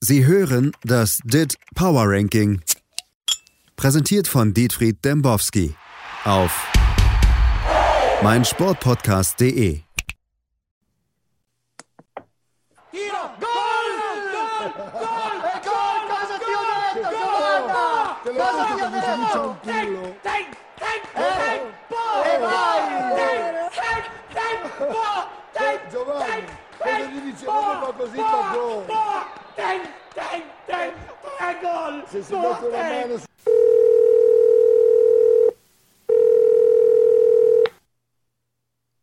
Sie hören das DIT Power Ranking. Präsentiert von Dietfried Dembowski auf meinsportpodcast.de. Giovanni, cosa gli dice? Non fa così, gol. Se si mette la mano su...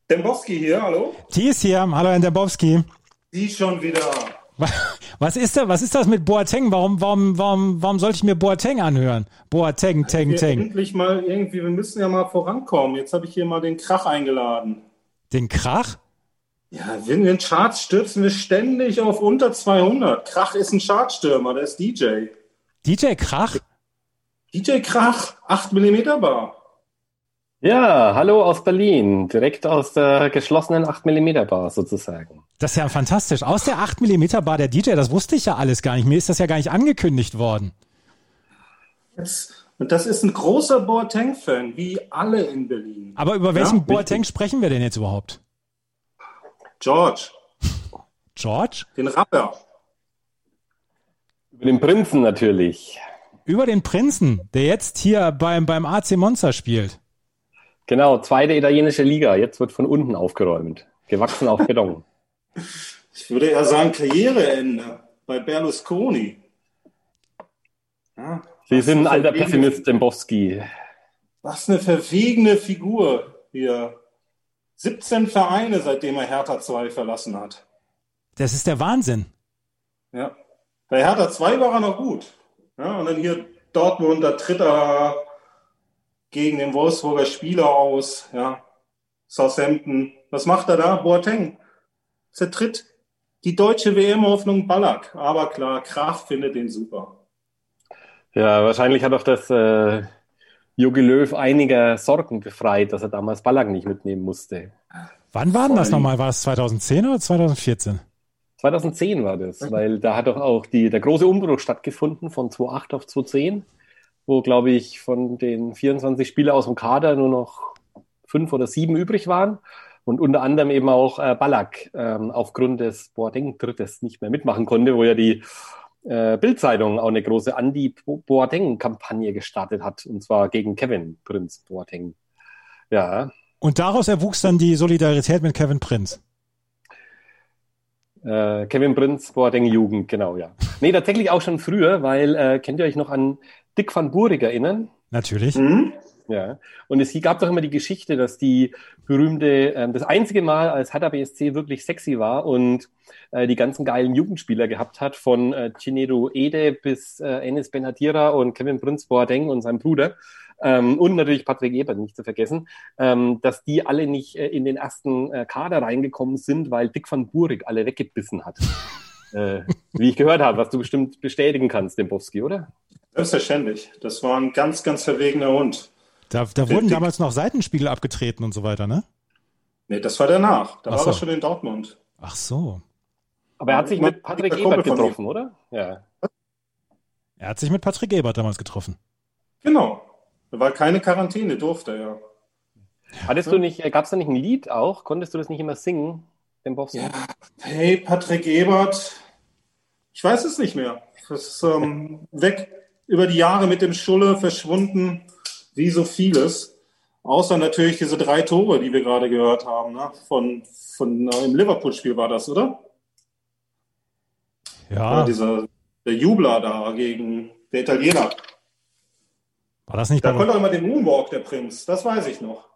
Dembowski hier, hallo? Thies hier, hallo Herr Dembowski. Sie schon wieder. Was ist da, was ist das mit Boateng? Warum, warum, warum, warum sollte ich mir Boateng anhören? Boateng, Teng, Teng. endlich mal irgendwie, wir müssen ja mal vorankommen. Jetzt habe ich hier mal den Krach eingeladen. Den Krach? Ja, in den Charts stürzen wir ständig auf unter 200. Krach ist ein Chartstürmer, der ist DJ. DJ Krach? DJ Krach, 8 mm Bar. Ja, hallo aus Berlin, direkt aus der geschlossenen 8mm Bar sozusagen. Das ist ja fantastisch. Aus der 8mm Bar der DJ, das wusste ich ja alles gar nicht. Mir ist das ja gar nicht angekündigt worden. Jetzt, und das ist ein großer Boateng-Fan, wie alle in Berlin. Aber über welchen Ja, Boateng sprechen wir denn jetzt überhaupt? George, George? den Rapper. Über den Prinzen natürlich. Über den Prinzen, der jetzt hier beim, beim AC Monza spielt. Genau, zweite italienische Liga, jetzt wird von unten aufgeräumt. Gewachsen auf Beton. Ich würde eher sagen Karriereende bei Berlusconi. Ja, Sie sind ein alter Pessimist, Dembowski. Was eine verwegene Figur hier. 17 Vereine, seitdem er Hertha 2 verlassen hat. Das ist der Wahnsinn. Ja. Bei Hertha 2 war er noch gut. Ja, und dann hier Dortmund, da tritt er gegen den Wolfsburger Spieler aus. Ja. Southampton. Was macht er da? Boateng. Zertritt die deutsche WM-Hoffnung Ballack. Aber klar, Krach findet den super. Ja, wahrscheinlich hat auch das äh, Jogi Löw einiger Sorgen befreit, dass er damals Ballack nicht mitnehmen musste. Wann war denn das nochmal? War es 2010 oder 2014? 2010 war das, weil da hat doch auch die, der große Umbruch stattgefunden von 2.8 auf 2.10, wo, glaube ich, von den 24 Spielern aus dem Kader nur noch fünf oder sieben übrig waren und unter anderem eben auch äh, Ballack ähm, aufgrund des Boateng-Drittes nicht mehr mitmachen konnte, wo ja die äh, Bild-Zeitung auch eine große Anti-Boateng-Kampagne gestartet hat, und zwar gegen Kevin Prinz Boateng. Ja, Und daraus erwuchs dann die Solidarität mit Kevin Prinz. Äh, Kevin Prinz, Boateng Jugend, genau, ja. Nee, tatsächlich auch schon früher, weil, äh, kennt ihr euch noch an Dick van Buurik erinnern? Natürlich. Mhm. Ja. Und es gab doch immer die Geschichte, dass die berühmte, ähm, das einzige Mal, als Hertha BSC wirklich sexy war und äh, die ganzen geilen Jugendspieler gehabt hat, von äh, Chinedu Ede bis äh, Enes Benhatira und Kevin Prinz Boateng und sein Bruder, ähm, und natürlich Patrick Ebert nicht zu vergessen, ähm, dass die alle nicht äh, in den ersten äh, Kader reingekommen sind, weil Dick van Buurik alle weggebissen hat. äh, wie ich gehört habe, was du bestimmt bestätigen kannst, Dembowski, oder? Selbstverständlich. Das war ein ganz, ganz verwegener Hund. Da, da wurden Dick- damals noch Seitenspiegel abgetreten und so weiter, ne? Nee, das war danach. Da Ach war so. er schon in Dortmund. Ach so. Aber er hat sich mit Patrick Ebert getroffen, oder? Ja. Er hat sich mit Patrick Ebert damals getroffen. Genau. Da war keine Quarantäne, durfte er. Hattest du nicht, gab es da nicht ein Lied auch? Konntest du das nicht immer singen, Dembowski? Ja. Hey, Patrick Ebert. Ich weiß es nicht mehr. Das ist ähm, weg über die Jahre mit dem Schulle verschwunden, wie so vieles. Außer natürlich diese drei Tore, die wir gerade gehört haben. Ne? Von, von äh, im Liverpool-Spiel war das, oder? Ja, Oder dieser, der Jubler da gegen der Italiener. war das nicht Da konnte er immer den Moonwalk, der Prinz. Das weiß ich noch.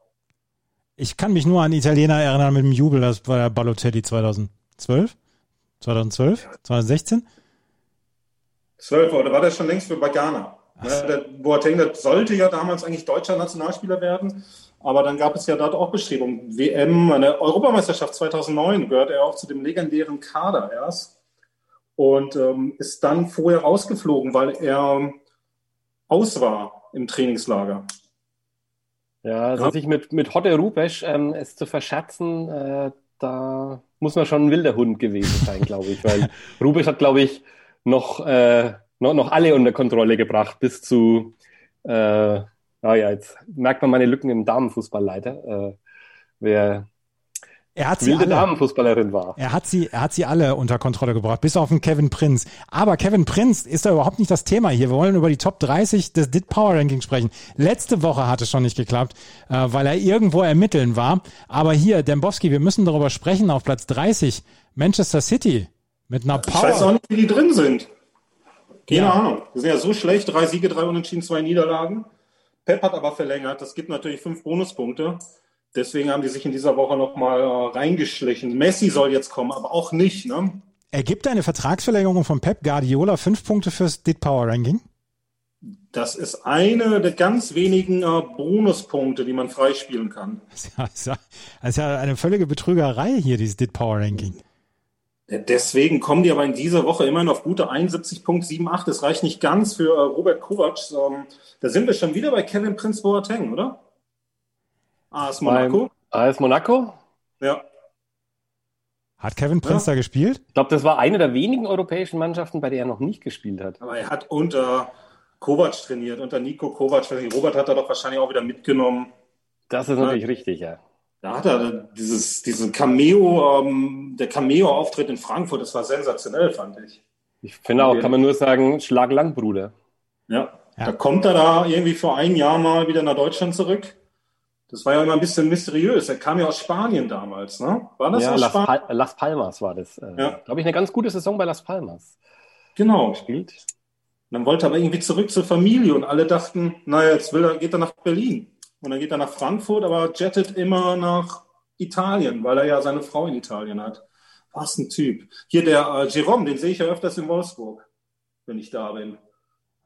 Ich kann mich nur an Italiener erinnern mit dem Jubel, das war der Balotelli 2012? 2012? 2016? 12 oder war der schon längst für Bagana? Ne, der Boateng, der sollte ja damals eigentlich deutscher Nationalspieler werden, aber dann gab es ja dort auch Bestrebungen. WM, eine Europameisterschaft 2009 gehört er auch zu dem legendären Kader erst und ähm, ist dann vorher rausgeflogen, weil er aus war im Trainingslager. Ja, also Ja. sich mit, mit Hotte Rubesch ähm, es zu verscherzen, äh, da muss man schon ein wilder Hund gewesen sein, glaube ich, weil Rubesch hat, glaube ich, noch, äh, noch, noch alle unter Kontrolle gebracht, bis zu, äh, naja, jetzt merkt man meine Lücken im Damenfußball leider. Äh, wer Er hat sie wilde alle. Damenfußballerin war. Er hat sie, er hat sie alle unter Kontrolle gebracht, bis auf den Kevin Prinz. Aber Kevin Prinz ist da überhaupt nicht das Thema hier. Wir wollen über die Top 30 des DIT Power Ranking sprechen. Letzte Woche hat es schon nicht geklappt, äh, weil er irgendwo ermitteln war. Aber hier, Dembowski, wir müssen darüber sprechen. Auf Platz 30 Manchester City mit einer Ich weiß auch Power. nicht, wie die drin sind. Keine Ja. Ahnung. Die sind ja so schlecht. Drei Siege, drei Unentschieden, zwei Niederlagen. Pep hat aber verlängert. Das gibt natürlich fünf Bonuspunkte. Deswegen haben die sich in dieser Woche nochmal äh, reingeschlichen. Messi soll jetzt kommen, aber auch nicht. Ne? Ergibt eine Vertragsverlängerung von Pep Guardiola fünf Punkte fürs DIT Power Ranking? Das ist eine der ganz wenigen äh, Bonuspunkte, die man freispielen kann. Das ist ja, das ist ja, das ist ja eine völlige Betrügerei hier, dieses DIT Power Ranking. Deswegen kommen die aber in dieser Woche immerhin auf gute 71,78. Das reicht nicht ganz für äh, Robert Kovac. Ähm, da sind wir schon wieder bei Kevin Prince Boateng, oder? AS Monaco. Beim AS Monaco? Ja. Hat Kevin Prinz Ja. da gespielt? Ich glaube, das war eine der wenigen europäischen Mannschaften, bei der er noch nicht gespielt hat. Aber er hat unter Kovac trainiert, unter Nico Kovac. Robert hat er doch wahrscheinlich auch wieder mitgenommen. Das ist natürlich richtig, ja. Da hat er dieses, diesen Cameo, ähm, der Cameo-Auftritt in Frankfurt, das war sensationell, fand ich. Ich finde auch, kann man nur sagen, Schlag lang, Bruder. Ja. Ja. Da kommt er da irgendwie vor ein Jahr mal wieder nach Deutschland zurück. Das war ja immer ein bisschen mysteriös. Er kam ja aus Spanien damals, ne? War das ja, aus Las, Spanien? Pal Las Palmas war das. Äh, Ja. Glaube ich, eine ganz gute Saison bei Las Palmas. Genau. Spielt. Dann wollte er aber irgendwie zurück zur Familie und alle dachten, naja, jetzt will er, geht er nach Berlin. Und dann geht er nach Frankfurt, aber jettet immer nach Italien, weil er ja seine Frau in Italien hat. Was ein Typ. Hier der äh, Jerome, den sehe ich ja öfters in Wolfsburg, wenn ich da bin.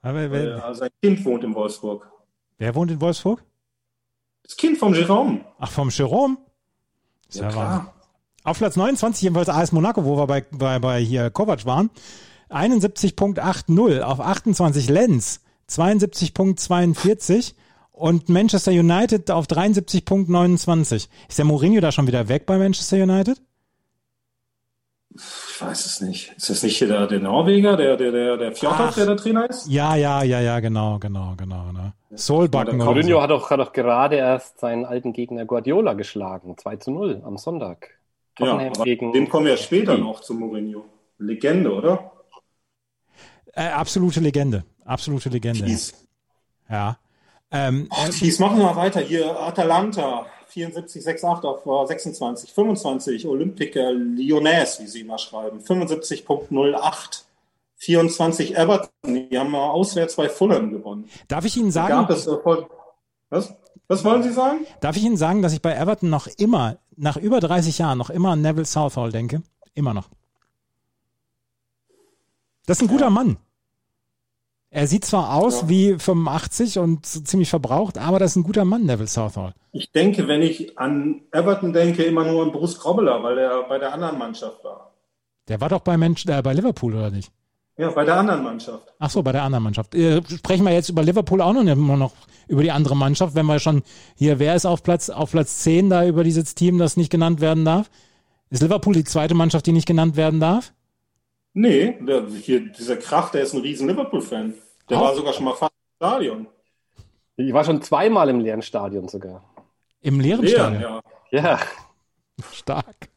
Aber wer, äh, sein Kind wohnt in Wolfsburg. wer wohnt in Wolfsburg? Das Kind vom Jerome. Ach, vom Jerome? Ist Ja, Wahnsinn. klar. Auf Platz 29 jedenfalls AS Monaco, wo wir bei, bei, bei hier Kovac waren. 71.80 auf 28 Lenz, 72.42 und Manchester United auf 73.29. Ist der Mourinho da schon wieder weg bei Manchester United? Ich weiß es nicht. Ist das nicht hier der, der Norweger, der, der, der, der Fjordhoff, der der Trainer ist? Ja, ja, ja, ja, genau, genau, genau. Ne? Soulbacken Ja, Mourinho so. hat doch, hat gerade erst seinen alten Gegner Guardiola geschlagen. 2 zu 0 am Sonntag. Ja, Tottenham aber gegen dem kommen wir später noch zu Mourinho. Legende, oder? Äh, absolute Legende. Absolute Legende. Fies. Ja. Ähm, Ach, Fies, machen wir mal weiter. Hier Atalanta, 74, 68 auf äh, 26, 25. Olympique Lyonnais, wie sie immer schreiben, 75.08. 24 Everton, die haben auswärts bei Fulham gewonnen. darf ich Ihnen sagen, Gab es äh, was? Was wollen Sie sagen? darf ich Ihnen sagen, dass ich bei Everton noch immer, nach über 30 Jahren, noch immer an Neville Southall denke? Immer noch. Das ist ein guter Mann. Er sieht zwar aus Ja. wie 85 und ziemlich verbraucht, aber das ist ein guter Mann, Neville Southall. Ich denke, wenn ich an Everton denke, immer nur an Bruce Grobbeler, weil er bei der anderen Mannschaft war. Der war doch bei, Mensch, äh, bei Liverpool, oder nicht? Ja, bei der anderen Mannschaft. Ach so, bei der anderen Mannschaft. Äh, sprechen wir jetzt über Liverpool auch noch, immer noch über die andere Mannschaft, wenn wir schon hier, wer ist auf Platz, auf Platz 10 da über dieses Team, das nicht genannt werden darf? Ist Liverpool die zweite Mannschaft, die nicht genannt werden darf? Nee, der, hier, dieser Krach, der ist ein riesen Liverpool-Fan. Der Auch? war sogar schon mal fast im Stadion. Ich war schon zweimal im leeren Stadion sogar. Im leeren Leer, Stadion. ja. Ja, Stark.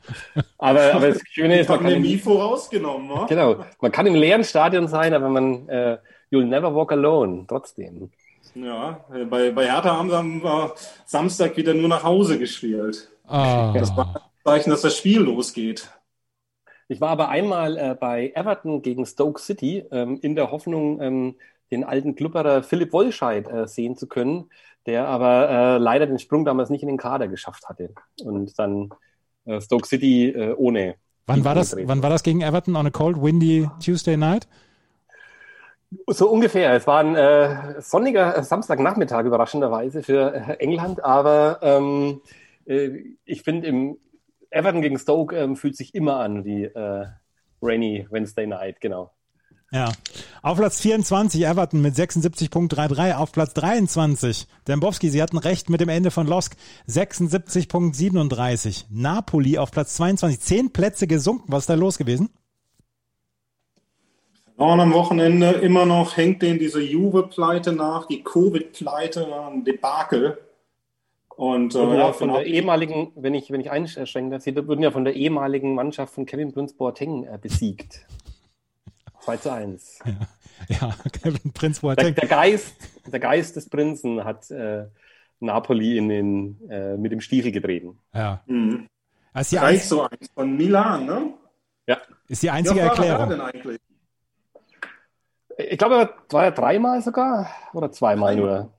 Aber, aber das Schöne ist, man kann, Pandemie im, vorausgenommen, wa? genau, man kann im leeren Stadion sein, aber man, äh, you'll never walk alone, trotzdem. Ja, bei, bei Hertha haben sie am äh, Samstag wieder nur nach Hause gespielt. Ah. Das war ein Zeichen, dass das Spiel losgeht. Ich war aber einmal äh, bei Everton gegen Stoke City ähm, in der Hoffnung, ähm, den alten Klubberer Philipp Wollscheid äh, sehen zu können, der aber äh, leider den Sprung damals nicht in den Kader geschafft hatte. Und dann äh, Stoke City äh, ohne. Wann war das, wann war das gegen Everton on a cold, windy Tuesday night? So ungefähr. Es war ein äh, sonniger Samstagnachmittag überraschenderweise für äh, England, aber ähm, äh, ich finde im Everton gegen Stoke ähm, fühlt sich immer an wie äh, Rainy Wednesday Night, genau. Ja. Auf Platz 24 Everton mit 76.33. Auf Platz 23 Dembowski, Sie hatten recht mit dem Ende von Losk. 76.37. Napoli auf Platz 22. Zehn Plätze gesunken. Was ist da los gewesen? Und am Wochenende immer noch hängt denen diese Juve-Pleite nach, die Covid-Pleite, ein Debakel. Und äh, ja, von der ehemaligen, wenn ich, wenn ich einschränken darf, sie wurden ja von der ehemaligen Mannschaft von Kevin Prince Boateng äh, besiegt. 2 zu 1. Ja, ja Kevin Boateng. Der, der, Geist, der Geist des Prinzen hat äh, Napoli in den, äh, mit dem Stiefel getreten. Ja. Mhm. Also die so eins von Milan, ne? Ja. Ist die einzige ja, Erklärung. Denn eigentlich? Ich glaube, er war ja dreimal sogar oder zweimal nur.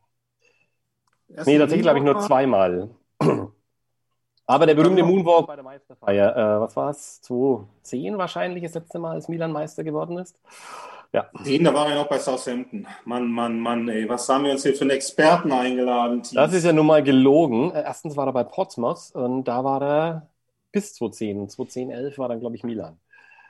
Erst nee, tatsächlich glaube ich nur zweimal. Aber der berühmte Moonwalk bei der Meisterfeier, äh, was war es? 2010 wahrscheinlich das letzte Mal, als Milan Meister geworden ist. Ja. Den, da war er noch bei Southampton. Mann, Mann, Mann, ey, was haben wir uns hier für einen Experten eingeladen? Teams? Das ist ja nun mal gelogen. Äh, erstens war er bei Portsmouth und da war er bis 2010. 2010, 11 war dann, glaube ich, Milan.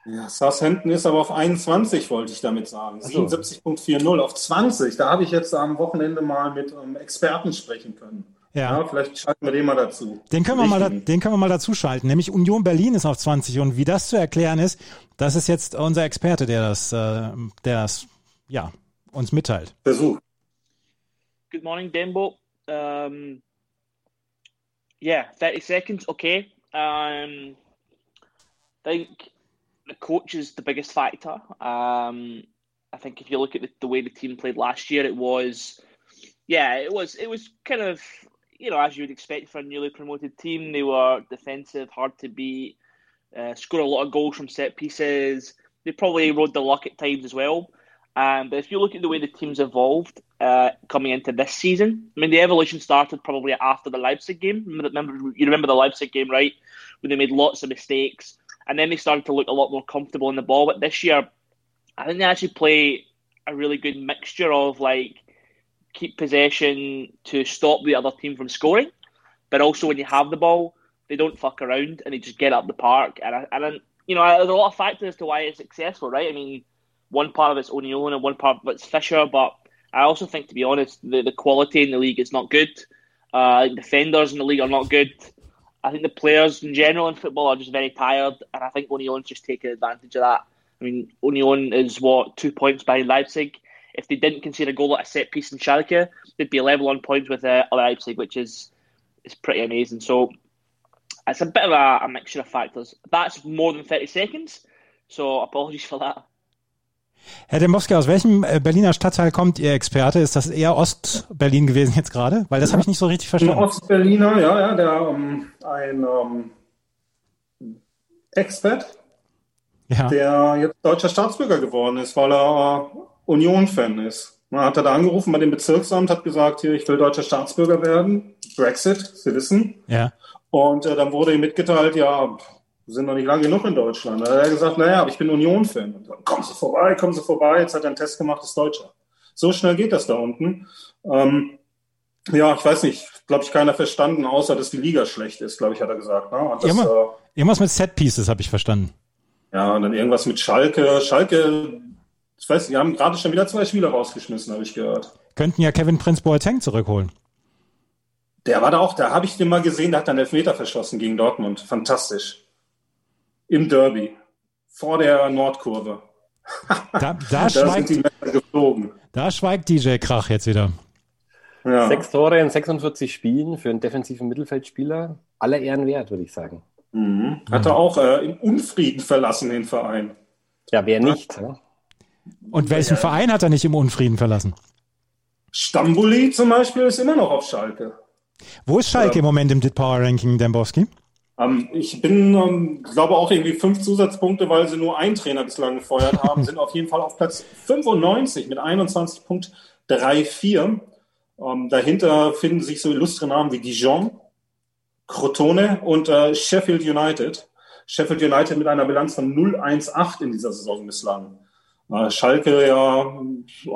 Ja, Southampton ist aber auf 21, wollte ich damit sagen. So. 77.40 auf 20. Da habe ich jetzt am Wochenende mal mit einem Experten sprechen können. Ja. ja. vielleicht schalten wir den mal dazu. Den können wir mal, den können wir mal dazu schalten. Nämlich Union Berlin ist auf 20 und wie das zu erklären ist, das ist jetzt unser Experte, der das, äh, der das, ja, uns mitteilt. Versuch. Good morning, Dembo. Um, yeah, 30 seconds, okay. Um, I think the coach is the biggest factor. Um, I think if you look at the, the way the team played last year, it was, yeah, it was it was kind of you know as you would expect for a newly promoted team. They were defensive, hard to beat, uh, score a lot of goals from set pieces. They probably rode the luck at times as well. Um, but if you look at the way the team's evolved uh, coming into this season, I mean, the evolution started probably after the Leipzig game. Remember, you remember the Leipzig game, right? When they made lots of mistakes and then they started to look a lot more comfortable in the ball. But this year, I think they actually play a really good mixture of like keep possession to stop the other team from scoring, but also when you have the ball, they don't fuck around and they just get up the park. And I, and you know, there's a lot of factors as to why it's successful, right? I mean, one part of it's O'Neill and one part of it's Fisher, but I also think, to be honest, the, the quality in the league is not good. Uh, defenders in the league are not good. I think the players in general in football are just very tired, and I think Union's just taking advantage of that. I mean, Union is what two points behind Leipzig. If they didn't concede a goal at a set piece in Schalke, they'd be level on points with uh, Leipzig, which is is pretty amazing. So it's a bit of a, a mixture of factors. That's more than thirty seconds, so apologies for that. Herr Dembowski, aus welchem äh, Berliner Stadtteil kommt Ihr Experte? Ist das eher Ost-Berlin gewesen jetzt gerade? Weil das habe ich nicht so richtig verstanden. Ein Ostberliner, ja, ja, der um, ein um, Expert, ja. der jetzt deutscher Staatsbürger geworden ist, weil er uh, Union-Fan ist. Man hat er da angerufen bei dem Bezirksamt, hat gesagt, hier, ich will deutscher Staatsbürger werden. Brexit, Sie wissen. Ja. Und äh, dann wurde ihm mitgeteilt, ja, sind noch nicht lange genug in Deutschland. Da hat er gesagt, naja, aber ich bin Union-Fan. Kommen Sie vorbei, kommen Sie vorbei. Jetzt hat er einen Test gemacht, ist Deutscher. So schnell geht das da unten. Ähm, ja, ich weiß nicht, glaube ich, keiner verstanden, außer dass die Liga schlecht ist, glaube ich, hat er gesagt. Ne? Das, Irgendwas, äh, irgendwas mit Set-Pieces habe ich verstanden. Ja, und dann irgendwas mit Schalke. Schalke, ich weiß, die haben gerade schon wieder zwei Spieler rausgeschmissen, habe ich gehört. Könnten ja Kevin Prince Boateng zurückholen. Der war da auch, da habe ich den mal gesehen, der hat dann Elfmeter verschossen gegen Dortmund. Fantastisch im Derby vor der Nordkurve. Da, da, da schweigt, sind die geflogen. Da schweigt DJ Krach jetzt wieder. Ja. Sechs Tore in 46 Spielen für einen defensiven Mittelfeldspieler. Aller Ehren wert, würde ich sagen. Mhm. Hat er auch äh, im Unfrieden verlassen, den Verein. Ja, wer nicht? Ja. Und welchen ja. Verein hat er nicht im Unfrieden verlassen? Stambuli zum Beispiel ist immer noch auf Schalke. Wo ist Schalke ähm, im Moment im Dit Power Ranking, Dembowski? Ähm, ich bin, ähm, glaube auch irgendwie fünf Zusatzpunkte, weil sie nur einen Trainer bislang gefeuert haben, sind auf jeden Fall auf Platz 95 mit 21.34. Ähm, dahinter finden sich so illustre Namen wie Dijon, Crotone und äh, Sheffield United. Sheffield United mit einer Bilanz von 0-1-8 in dieser Saison bislang. Äh, Schalke ja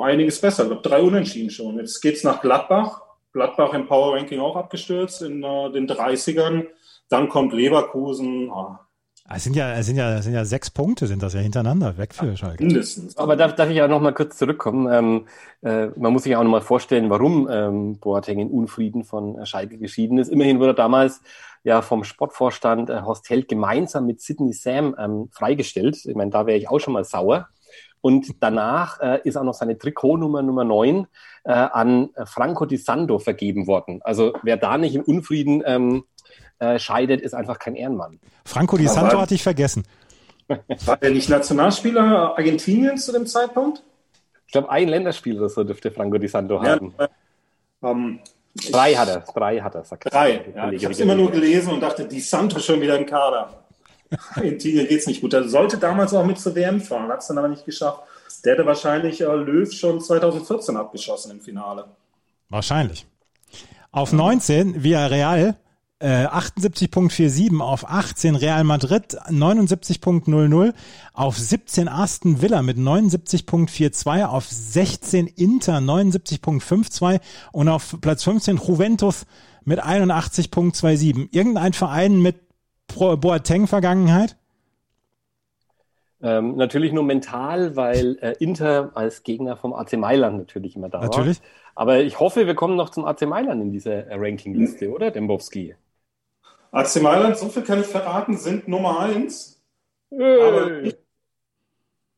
einiges besser, ich glaube drei Unentschieden schon. Jetzt geht's nach Gladbach. Gladbach im Power Ranking auch abgestürzt in äh, den 30ern. Dann kommt Leverkusen. Oh. Es sind ja, es sind ja, es sind ja sechs Punkte, sind das ja hintereinander weg für Schalke. Mindestens. Aber darf, darf ich ja noch mal kurz zurückkommen? Ähm, äh, man muss sich auch noch mal vorstellen, warum ähm, Boateng in Unfrieden von Schalke geschieden ist. Immerhin wurde er damals ja vom Sportvorstand äh, Horst Held gemeinsam mit Sidney Sam ähm, freigestellt. Ich meine, da wäre ich auch schon mal sauer. Und danach äh, ist auch noch seine Trikotnummer Nummer 9 äh, an Franco Di Sando vergeben worden. Also wer da nicht im Unfrieden ähm, äh, scheidet, ist einfach kein Ehrenmann. Franco Di Santo hatte ich vergessen. War er nicht Nationalspieler Argentiniens zu dem Zeitpunkt? Ich glaube, ein Länderspiel oder so dürfte Franco Di Santo Ja, haben. ähm, Drei hat er, drei hat er, sagt Drei. Ja, ich habe es immer nur gelesen und dachte, die Santo schon wieder im Kader. In Tigre geht's nicht gut. Er sollte damals auch mit zur WM fahren, hat es dann aber nicht geschafft. Der hätte wahrscheinlich äh, Löw schon 2014 abgeschossen im Finale. Wahrscheinlich. Auf 19 Villarreal äh, 78.47, auf 18 Real Madrid 79.00, auf 17 Aston Villa mit 79.42, auf 16 Inter 79.52 und auf Platz 15 Juventus mit 81.27. Irgendein Verein mit Boateng-Vergangenheit? Ähm, natürlich nur mental, weil äh, Inter als Gegner vom AC Mailand natürlich immer da Natürlich. war. Aber ich hoffe, wir kommen noch zum AC Mailand in dieser äh, Rankingliste, oder, Dembowski? AC Mailand, so viel kann ich verraten, sind Nummer eins. Aber nicht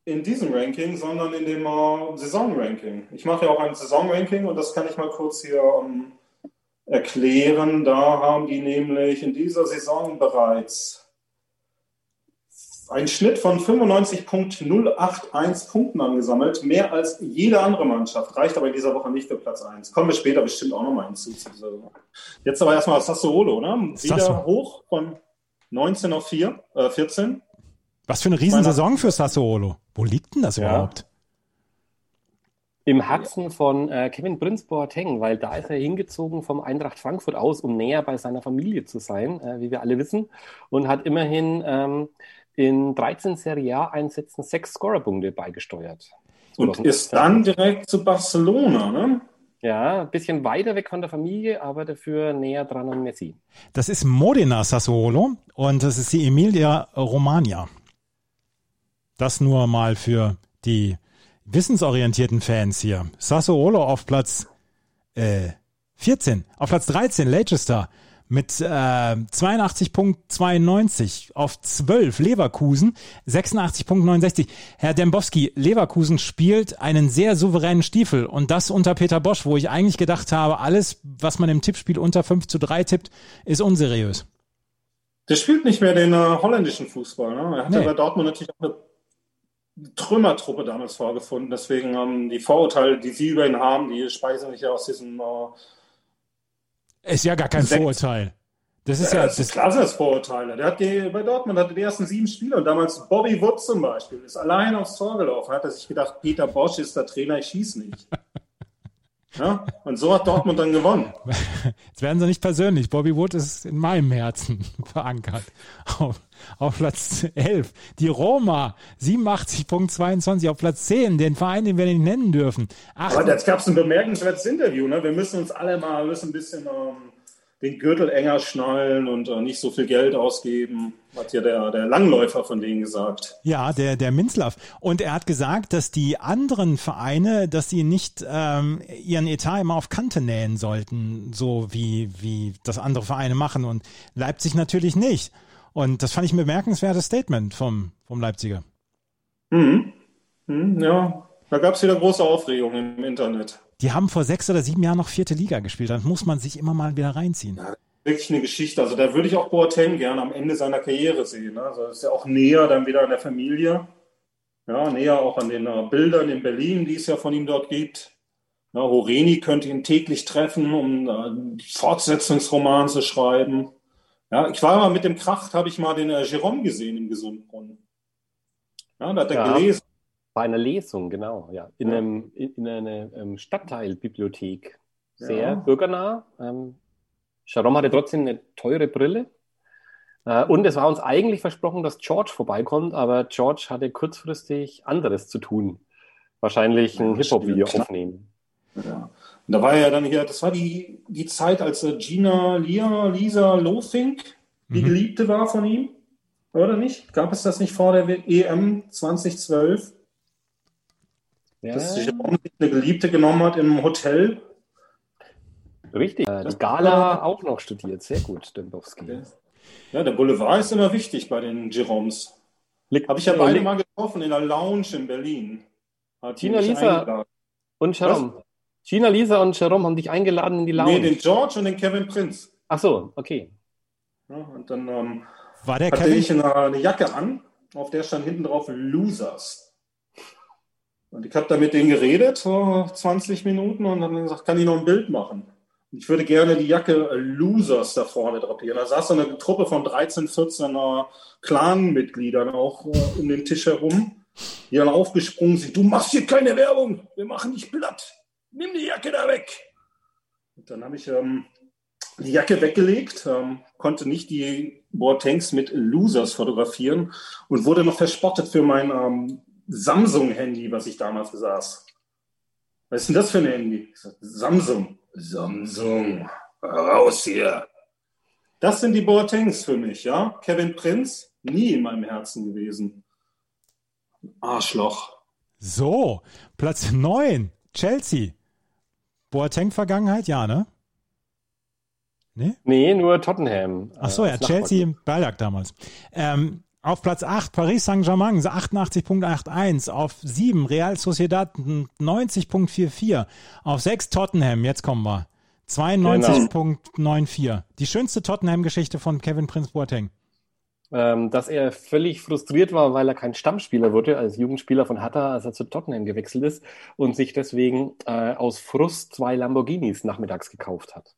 in diesem Ranking, sondern in dem äh, Saisonranking. Ich mache ja auch ein Saisonranking und das kann ich mal kurz hier ähm, erklären. Da haben die nämlich in dieser Saison bereits einen Schnitt von 95.081 Punkten angesammelt, mehr als jede andere Mannschaft. Reicht aber in dieser Woche nicht für Platz 1. Kommen wir später bestimmt auch nochmal hinzu. Jetzt aber erstmal Sassuolo, ne? Wieder hoch von 19 auf 4, äh, 14. Was für eine Riesensaison für Sassuolo. Wo liegt denn das Ja. überhaupt? Im Herzen von äh, Kevin Prinz Boateng, weil da ist er hingezogen vom Eintracht Frankfurt aus, um näher bei seiner Familie zu sein, äh, wie wir alle wissen, und hat immerhin ähm, in 13 Serie A-Einsätzen sechs Scorerpunkte beigesteuert. Und ist dann direkt zu Barcelona, ne? Ja, ein bisschen weiter weg von der Familie, aber dafür näher dran an Messi. Das ist Modena Sassuolo und das ist die Emilia Romagna. Das nur mal für die wissensorientierten Fans hier. Sassuolo auf Platz äh, 14, auf Platz 13 Leicester mit äh, 82.92 auf 12 Leverkusen 86.69. Herr Dembowski, Leverkusen spielt einen sehr souveränen Stiefel und das unter Peter Bosch, wo ich eigentlich gedacht habe, alles, was man im Tippspiel unter 5 zu 3 tippt, ist unseriös. Der spielt nicht mehr den äh, holländischen Fußball. Ne? Er hatte Nee. bei Dortmund natürlich auch eine Trümmertruppe damals vorgefunden. Deswegen ähm, die Vorurteile, die Sie über ihn haben, die speisen sich ja aus diesem. Äh, Ist ja gar kein Sechs. Vorurteil. Das ist ja, das ist das, klar, sind das Vorurteile. Der hat die, bei Dortmund hatte die ersten sieben Spiele und damals Bobby Wood zum Beispiel ist allein aufs Tor gelaufen. Hat er sich gedacht, Peter Bosch ist der Trainer, ich schieß nicht. Ja? Und so hat Dortmund dann gewonnen. jetzt werden sie nicht persönlich. Bobby Wood ist in meinem Herzen verankert. Auf, auf Platz 11. Die Roma, 87.22 auf Platz 10. Den Verein, den wir nicht nennen dürfen. Acht, Aber jetzt gab es ein bemerkenswertes Interview. Ne? Wir müssen uns alle mal müssen ein bisschen ähm, den Gürtel enger schnallen und äh, nicht so viel Geld ausgeben, hat ja der, der Langläufer von denen gesagt. Ja, der, der Minzlaff. Und er hat gesagt, dass die anderen Vereine, dass sie nicht ähm, ihren Etat immer auf Kante nähen sollten, so wie, wie das andere Vereine machen. Und Leipzig natürlich nicht. Und das fand ich ein bemerkenswertes Statement vom, vom Leipziger. Mhm. Mhm, ja, da gab es wieder große Aufregung im Internet. Die haben vor sechs oder sieben Jahren noch vierte Liga gespielt. Dann muss man sich immer mal wieder reinziehen. Wirklich eine Geschichte. Also da würde ich auch Boateng gerne am Ende seiner Karriere sehen. Ne? Also ist ja auch näher dann wieder an der Familie. Ja, näher auch an den äh, Bildern in Berlin, die es ja von ihm dort gibt. Ja, Horeni könnte ihn täglich treffen, um einen Fortsetzungsroman zu schreiben. Ja, ich war mal mit dem Kracht, habe ich mal den äh, Jerome gesehen im Gesundbrunnen. Ja, da hat er Ja. gelesen. Bei einer Lesung, genau, ja. In, Ja. einem, in, in einer ähm, Stadtteilbibliothek. Sehr Ja. bürgernah. Ähm, Jerome hatte trotzdem eine teure Brille. Äh, und es war uns eigentlich versprochen, dass George vorbeikommt, aber George hatte kurzfristig anderes zu tun. Wahrscheinlich ein Hip-Hop-Video aufnehmen. Ja. Und da war ja dann hier, das war die, die Zeit, als äh, Gina Lia, Lisa Lofink die Mhm. Geliebte war von ihm, oder nicht? Gab es das nicht vor der EM 2012, Ja, dass Jerome sich eine Geliebte genommen hat im Hotel? richtig. Äh, die Gala auch noch studiert. Sehr gut, Dembowski. Ja, der Boulevard ist immer wichtig bei den Jeroms. Habe ich ja beide mal getroffen in der Lounge in Berlin. Hat Gina Lisa eingeladen. und Jerome. Gina Lisa und Jerome haben dich eingeladen in die Lounge. Nee, den George und den Kevin Prinz. Ach so, okay. Ja, und dann ähm, War der hatte Kevin? ich eine, eine Jacke an, auf der stand hinten drauf Losers. Und ich habe da mit denen geredet, so 20 Minuten, und dann gesagt, kann ich noch ein Bild machen? Und ich würde gerne die Jacke Losers da vorne drapieren. Da saß so eine Truppe von 13, 14 äh, Clan-Mitgliedern auch äh, um den Tisch herum, die dann aufgesprungen sind. Du machst hier keine Werbung, wir machen dich platt. Nimm die Jacke da weg. Und dann habe ich ähm, die Jacke weggelegt, ähm, konnte nicht die Boatengs mit Losers fotografieren und wurde noch verspottet für mein ähm, Samsung-Handy, was ich damals besaß. Was ist denn das für ein Handy? Sag, Samsung. Samsung. Raus hier. Das sind die Boatengs für mich, ja. Kevin Prinz, nie in meinem Herzen gewesen. Arschloch. So, Platz 9, Chelsea. Boateng-Vergangenheit, ja, ne? Ne? Nee, nur Tottenham. Ach so, Äh, ja. Chelsea, Ballack damals. Ähm, auf Platz 8 Paris Saint-Germain 88.81. Auf 7 Real Sociedad 90.44. Auf 6 Tottenham, jetzt kommen wir. 92.94. Die schönste Tottenham-Geschichte von Kevin Prince Boateng. Ähm, dass er völlig frustriert war, weil er kein Stammspieler wurde als Jugendspieler von Hatta, als er zu Tottenham gewechselt ist und sich deswegen äh, aus Frust zwei Lamborghinis nachmittags gekauft hat.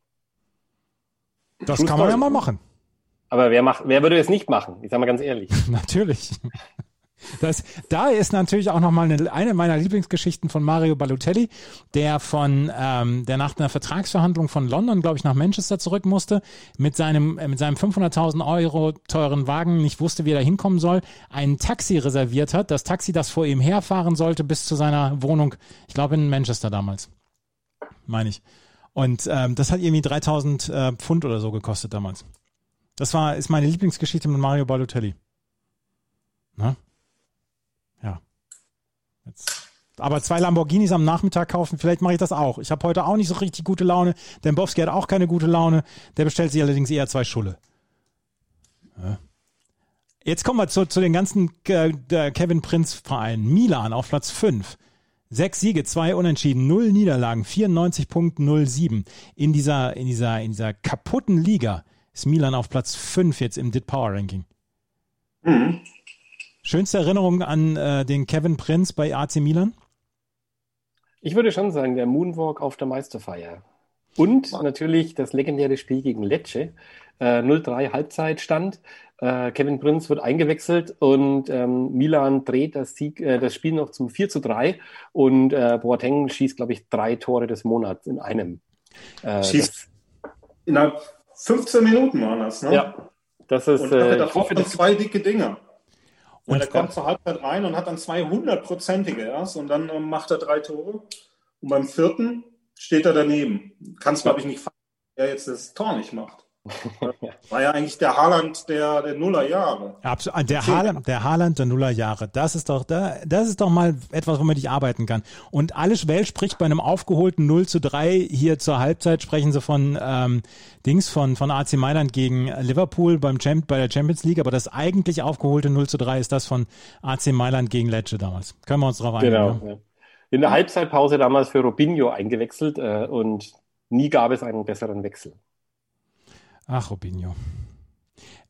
Das True kann man ja mal machen. Aber wer macht, wer würde es nicht machen? Ich sage mal ganz ehrlich. Natürlich. Das, da ist natürlich auch nochmal eine, eine meiner Lieblingsgeschichten von Mario Balotelli, der von, ähm, der nach einer Vertragsverhandlung von London, glaube ich, nach Manchester zurück musste, mit seinem, äh, mit seinem 500.000 Euro teuren Wagen nicht wusste, wie er da hinkommen soll, ein Taxi reserviert hat, das Taxi, das vor ihm herfahren sollte bis zu seiner Wohnung, ich glaube in Manchester damals, meine ich. Und ähm, das hat irgendwie 3000 äh, Pfund oder so gekostet damals. Das war, ist meine Lieblingsgeschichte mit Mario Balotelli. Ne? Ja. Jetzt. Aber zwei Lamborghinis am Nachmittag kaufen, vielleicht mache ich das auch. Ich habe heute auch nicht so richtig gute Laune. Dembowski hat auch keine gute Laune. Der bestellt sich allerdings eher zwei Schulle. Ja. Jetzt kommen wir zu, zu den ganzen äh, Kevin Prinz Vereinen. Milan auf Platz 5. Sechs Siege, zwei Unentschieden, null Niederlagen, 94.07. In dieser, in dieser, in dieser kaputten Liga ist Milan auf Platz 5 jetzt im DIT Power Ranking. Mhm. Schönste Erinnerung an äh, den Kevin Prinz bei AC Milan? Ich würde schon sagen, der Moonwalk auf der Meisterfeier. Und natürlich das legendäre Spiel gegen Lecce. Äh, 0-3 Halbzeitstand. Äh, Kevin Prinz wird eingewechselt und ähm, Milan dreht das, Sieg, äh, das Spiel noch zum 4 zu 3 und äh, Boateng schießt, glaube ich, drei Tore des Monats in einem. Äh, Schießt innerhalb 15 Minuten waren das, ne? ja, das ist, Und hatte äh, davor das, zwei dicke Dinger. Und er kommt zur Halbzeit rein und hat dann zwei hundertprozentige erst und dann ähm, macht er drei Tore. Und beim vierten steht er daneben. Kann es, glaube ich, nicht fassen, er jetzt das Tor nicht macht. War ja eigentlich der Haaland der, der Nullerjahre. Absolut. Der Haaland, der Haaland der Nullerjahre. Das ist doch, da, das ist doch mal etwas, womit ich arbeiten kann. Und alles Welt spricht bei einem aufgeholten 0 zu 3 hier zur Halbzeit sprechen sie von ähm, Dings von, von AC Mailand gegen Liverpool beim Champ, bei der Champions League, aber das eigentlich aufgeholte 0 zu 3 ist das von AC Mailand gegen Lecce damals. Können wir uns drauf einigen. genau. ja? Ja. In der Halbzeitpause damals für Robinho eingewechselt äh, und nie gab es einen besseren Wechsel. Ach, Robinho.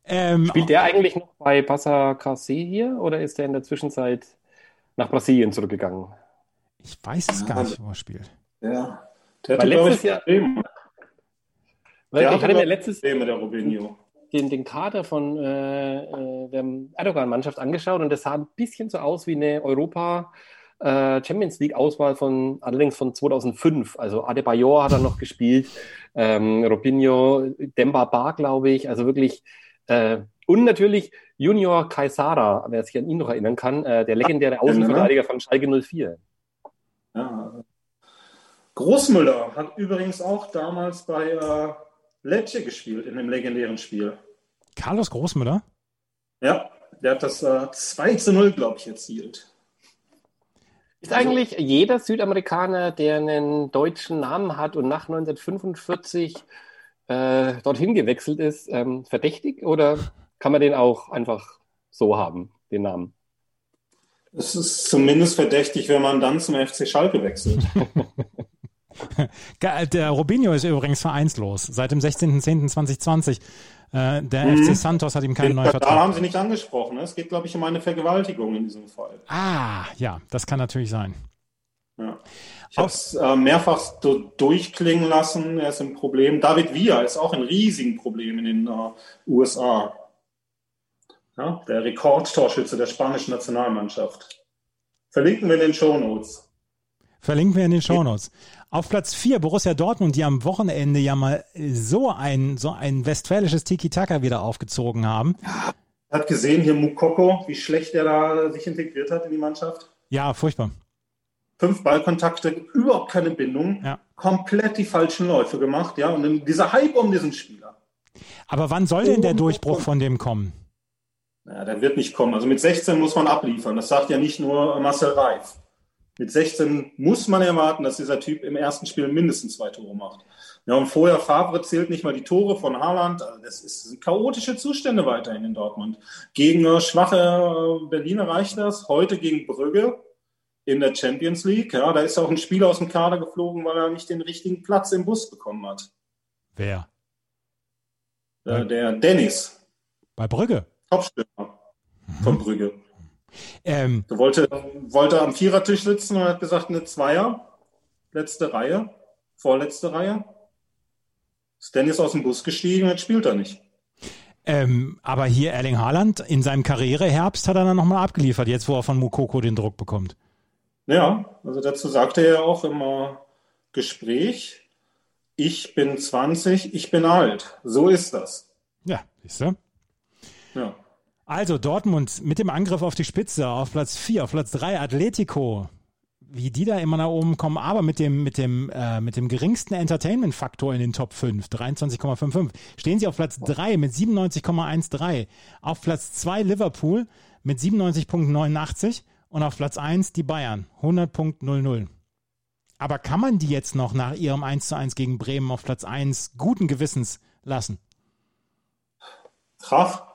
Ähm, Spielt der eigentlich noch bei Passa KC hier oder ist er in der Zwischenzeit nach Brasilien zurückgegangen? ich weiß es gar nicht, wo er spielt. Ja. Der Weil letztes Jahr- Probleme. Weil Der ich hatte mir letztes Probleme, der Robinho. den, den Kader von äh, äh, der Erdogan-Mannschaft angeschaut und das sah ein bisschen so aus wie eine Europa äh, Champions League Auswahl von allerdings von 2005. Also Adebayor hat er noch gespielt, ähm, Robinho, Demba Ba, glaube ich. Also wirklich äh, und natürlich Junior Kaisara, wer sich an ihn noch erinnern kann, äh, der legendäre Außenverteidiger von Schalke 04. Ja. Großmüller hat übrigens auch damals bei äh, Lecce gespielt, in dem legendären Spiel. Carlos Großmüller? Ja, der hat das äh, 2 zu 0, glaube ich, erzielt. Ist eigentlich jeder Südamerikaner, der einen deutschen Namen hat und nach 1945 äh, dorthin gewechselt ist, ähm, verdächtig oder kann man den auch einfach so haben, den Namen? Es ist zumindest verdächtig, wenn man dann zum FC Schalke wechselt. Der Robinho ist übrigens vereinslos seit dem 16.10.2020. Äh, der mhm. FC Santos hat ihm keinen neuen Vertrag. Da haben Sie nicht angesprochen. Ne? Es geht, glaube ich, um eine Vergewaltigung in diesem Fall. Ah, ja, das kann natürlich sein. Ja. Ich habe es äh, mehrfach durchklingen lassen. Er ist ein Problem. David Villa ist auch ein riesiges Problem in den äh, USA. Ja, der Rekordtorschütze der spanischen Nationalmannschaft. Verlinken wir in den Show Notes. Verlinken wir in den Show Notes. Auf Platz 4 Borussia Dortmund, die am Wochenende ja mal so ein, so ein westfälisches Tiki-Taka wieder aufgezogen haben. Hat gesehen hier Mukoko, wie schlecht er da sich integriert hat in die Mannschaft. Ja, furchtbar. Fünf Ballkontakte, überhaupt keine Bindung, ja. komplett die falschen Läufe gemacht, ja, und dieser Hype um diesen Spieler. Aber wann soll denn der Durchbruch von dem kommen? Ja, der wird nicht kommen. Also mit 16 muss man abliefern. Das sagt ja nicht nur Marcel Reif. Mit 16 muss man erwarten, dass dieser Typ im ersten Spiel mindestens zwei Tore macht. Ja, und vorher Favre zählt nicht mal die Tore von Haaland. Also das, ist, chaotische Zustände weiterhin in Dortmund. Gegen äh, schwache äh, Berliner reicht das. Heute gegen Brügge in der Champions League. Ja, da ist auch ein Spieler aus dem Kader geflogen, weil er nicht den richtigen Platz im Bus bekommen hat. Wer? Äh, der Dennis. Bei Brügge? Topstürmer von Brügge. Ähm, du wollte, wollte am Vierertisch sitzen und hat gesagt, eine Zweier, letzte Reihe, vorletzte Reihe. Ist Dennis aus dem Bus gestiegen, jetzt spielt er nicht. Ähm, aber hier Erling Haaland in seinem Karriereherbst hat er dann nochmal abgeliefert, jetzt wo er von Mukoko den Druck bekommt. Ja, also dazu sagte er auch im Gespräch, ich bin 20, ich bin alt. So ist das. Ja, siehst du? Ja. Also Dortmund mit dem Angriff auf die Spitze auf Platz 4, auf Platz 3 Atletico. Wie die da immer nach oben kommen, aber mit dem, mit dem, äh, mit dem geringsten Entertainment-Faktor in den Top 5, 23,55, stehen sie auf Platz 3 mit 97,13. Auf Platz 2 Liverpool mit 97,89 und auf Platz 1 die Bayern, 100,00. Aber kann man die jetzt noch nach ihrem 1 zu 1 gegen Bremen auf Platz 1 guten Gewissens lassen? Krach.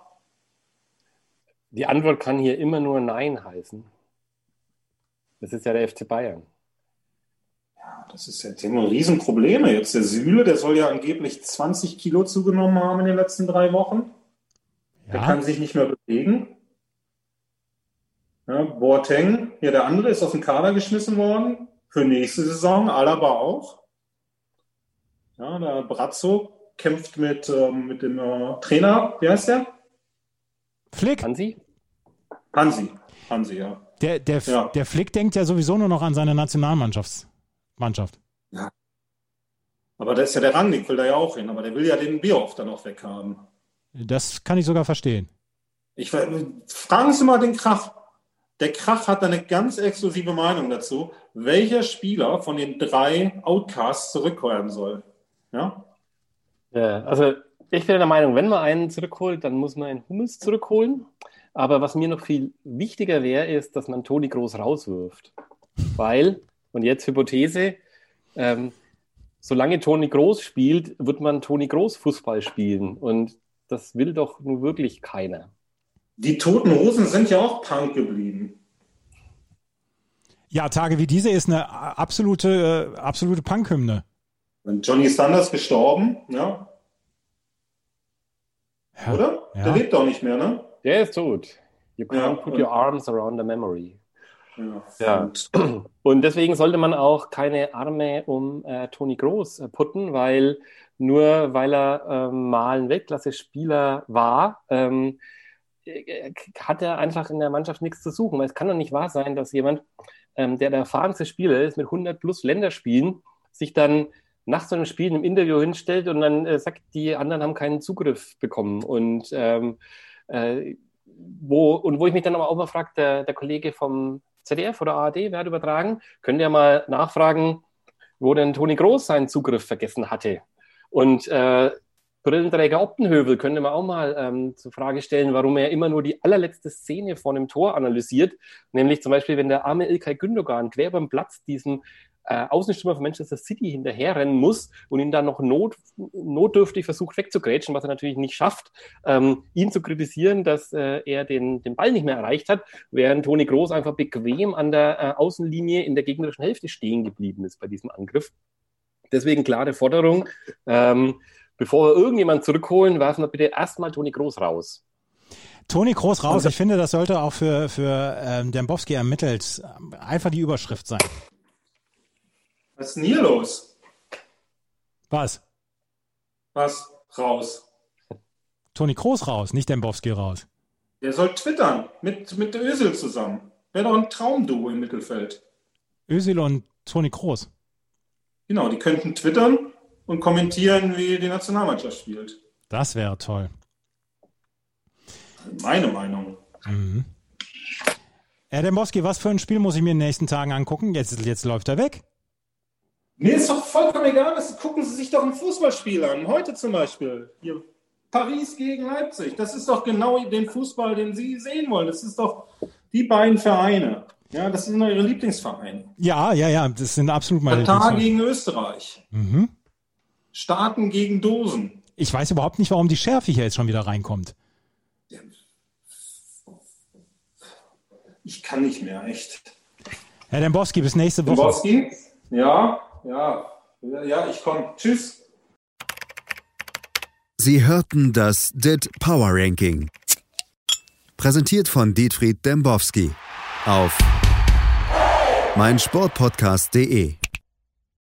Die Antwort kann hier immer nur Nein heißen. Das ist ja der FC Bayern. Ja, das ist ja Thema Riesenprobleme. Jetzt der Süle, der soll ja angeblich 20 Kilo zugenommen haben in den letzten drei Wochen. Ja. Der kann sich nicht mehr bewegen. Ja, Boateng, ja, der andere ist aus dem Kader geschmissen worden. Für nächste Saison, Alaba auch. Ja, der Brazzo kämpft mit, ähm, mit dem äh, Trainer, wie heißt der? Flick. Hansi? Hansi. Hansi, ja. Der, der, ja. der Flick denkt ja sowieso nur noch an seine Nationalmannschaft. Ja. Aber da ist ja der Rangnick, will da ja auch hin, aber der will ja den Bierhoff dann auch weghaben. Das kann ich sogar verstehen. Ich, fragen Sie mal den Krach. Der Krach hat eine ganz exklusive Meinung dazu, welcher Spieler von den drei Outcasts zurückkehren soll. Ja? ja also ich bin der Meinung, wenn man einen zurückholt, dann muss man einen Hummels zurückholen. Aber was mir noch viel wichtiger wäre, ist, dass man Toni Groß rauswirft. Weil, und jetzt Hypothese, ähm, solange Toni Groß spielt, wird man Toni Groß Fußball spielen. Und das will doch nun wirklich keiner. Die Toten Hosen sind ja auch Punk geblieben. Ja, Tage wie diese ist eine absolute, äh, absolute Punk-Hymne. Johnny Sanders gestorben, ja. Ja, Oder? Ja. Der lebt doch nicht mehr, ne? Der ist tot. You can't put your arms around the memory. Ja. ja. Und deswegen sollte man auch keine Arme um äh, Toni Groß äh, putten, weil nur weil er ähm, mal ein Weltklasse-Spieler war, ähm, äh, hat er einfach in der Mannschaft nichts zu suchen. Weil es kann doch nicht wahr sein, dass jemand, ähm, der der erfahrenste Spieler ist, mit 100 plus Länderspielen, sich dann nach so einem Spiel im Interview hinstellt und dann äh, sagt, die anderen haben keinen Zugriff bekommen. Und, ähm, äh, wo, und wo ich mich dann aber auch mal frage, der, der Kollege vom ZDF oder ARD, hat übertragen, könnt ihr mal nachfragen, wo denn Toni Groß seinen Zugriff vergessen hatte. Und äh, Brillenträger Optenhövel könnte man auch mal ähm, zur Frage stellen, warum er immer nur die allerletzte Szene von einem Tor analysiert. Nämlich zum Beispiel, wenn der arme Ilkay Gündogan quer beim Platz diesen äh, Außenstürmer von Manchester City hinterherrennen muss und ihn dann noch not, notdürftig versucht wegzugrätschen, was er natürlich nicht schafft, ähm, ihn zu kritisieren, dass äh, er den, den Ball nicht mehr erreicht hat, während Toni Groß einfach bequem an der äh, Außenlinie in der gegnerischen Hälfte stehen geblieben ist bei diesem Angriff. Deswegen klare Forderung. Ähm, bevor wir irgendjemand zurückholen, werfen wir bitte erstmal Toni Groß raus. Toni Groß raus. Ich finde, das sollte auch für, für ähm, Dembowski ermittelt einfach die Überschrift sein. Was ist denn hier los? Was? Was? Raus. Toni Groß raus, nicht Dembowski raus. Der soll twittern mit, mit Ösel zusammen. Wäre doch ein Traumduo im Mittelfeld. Ösil und Toni Groß. Genau, die könnten twittern und kommentieren, wie die Nationalmannschaft spielt. Das wäre toll. Meine Meinung. Mhm. Herr Dembowski, was für ein Spiel muss ich mir in den nächsten Tagen angucken? Jetzt, jetzt läuft er weg. Mir ist doch vollkommen egal, das gucken Sie sich doch ein Fußballspiel an. Heute zum Beispiel. Hier. Paris gegen Leipzig. Das ist doch genau den Fußball, den Sie sehen wollen. Das ist doch die beiden Vereine. Ja, das sind Ihre Lieblingsvereine. Ja, ja, ja, das sind absolut meine Katar gegen Österreich. Mhm. Staaten gegen Dosen. Ich weiß überhaupt nicht, warum die Schärfe hier jetzt schon wieder reinkommt. Ich kann nicht mehr, echt. Herr Dembowski, bis nächste Woche. Dembowski? Ja, ja, ja, ich komme. Tschüss. Sie hörten das DIT Power Ranking. Präsentiert von Dietfried Dembowski auf meinsportpodcast.de.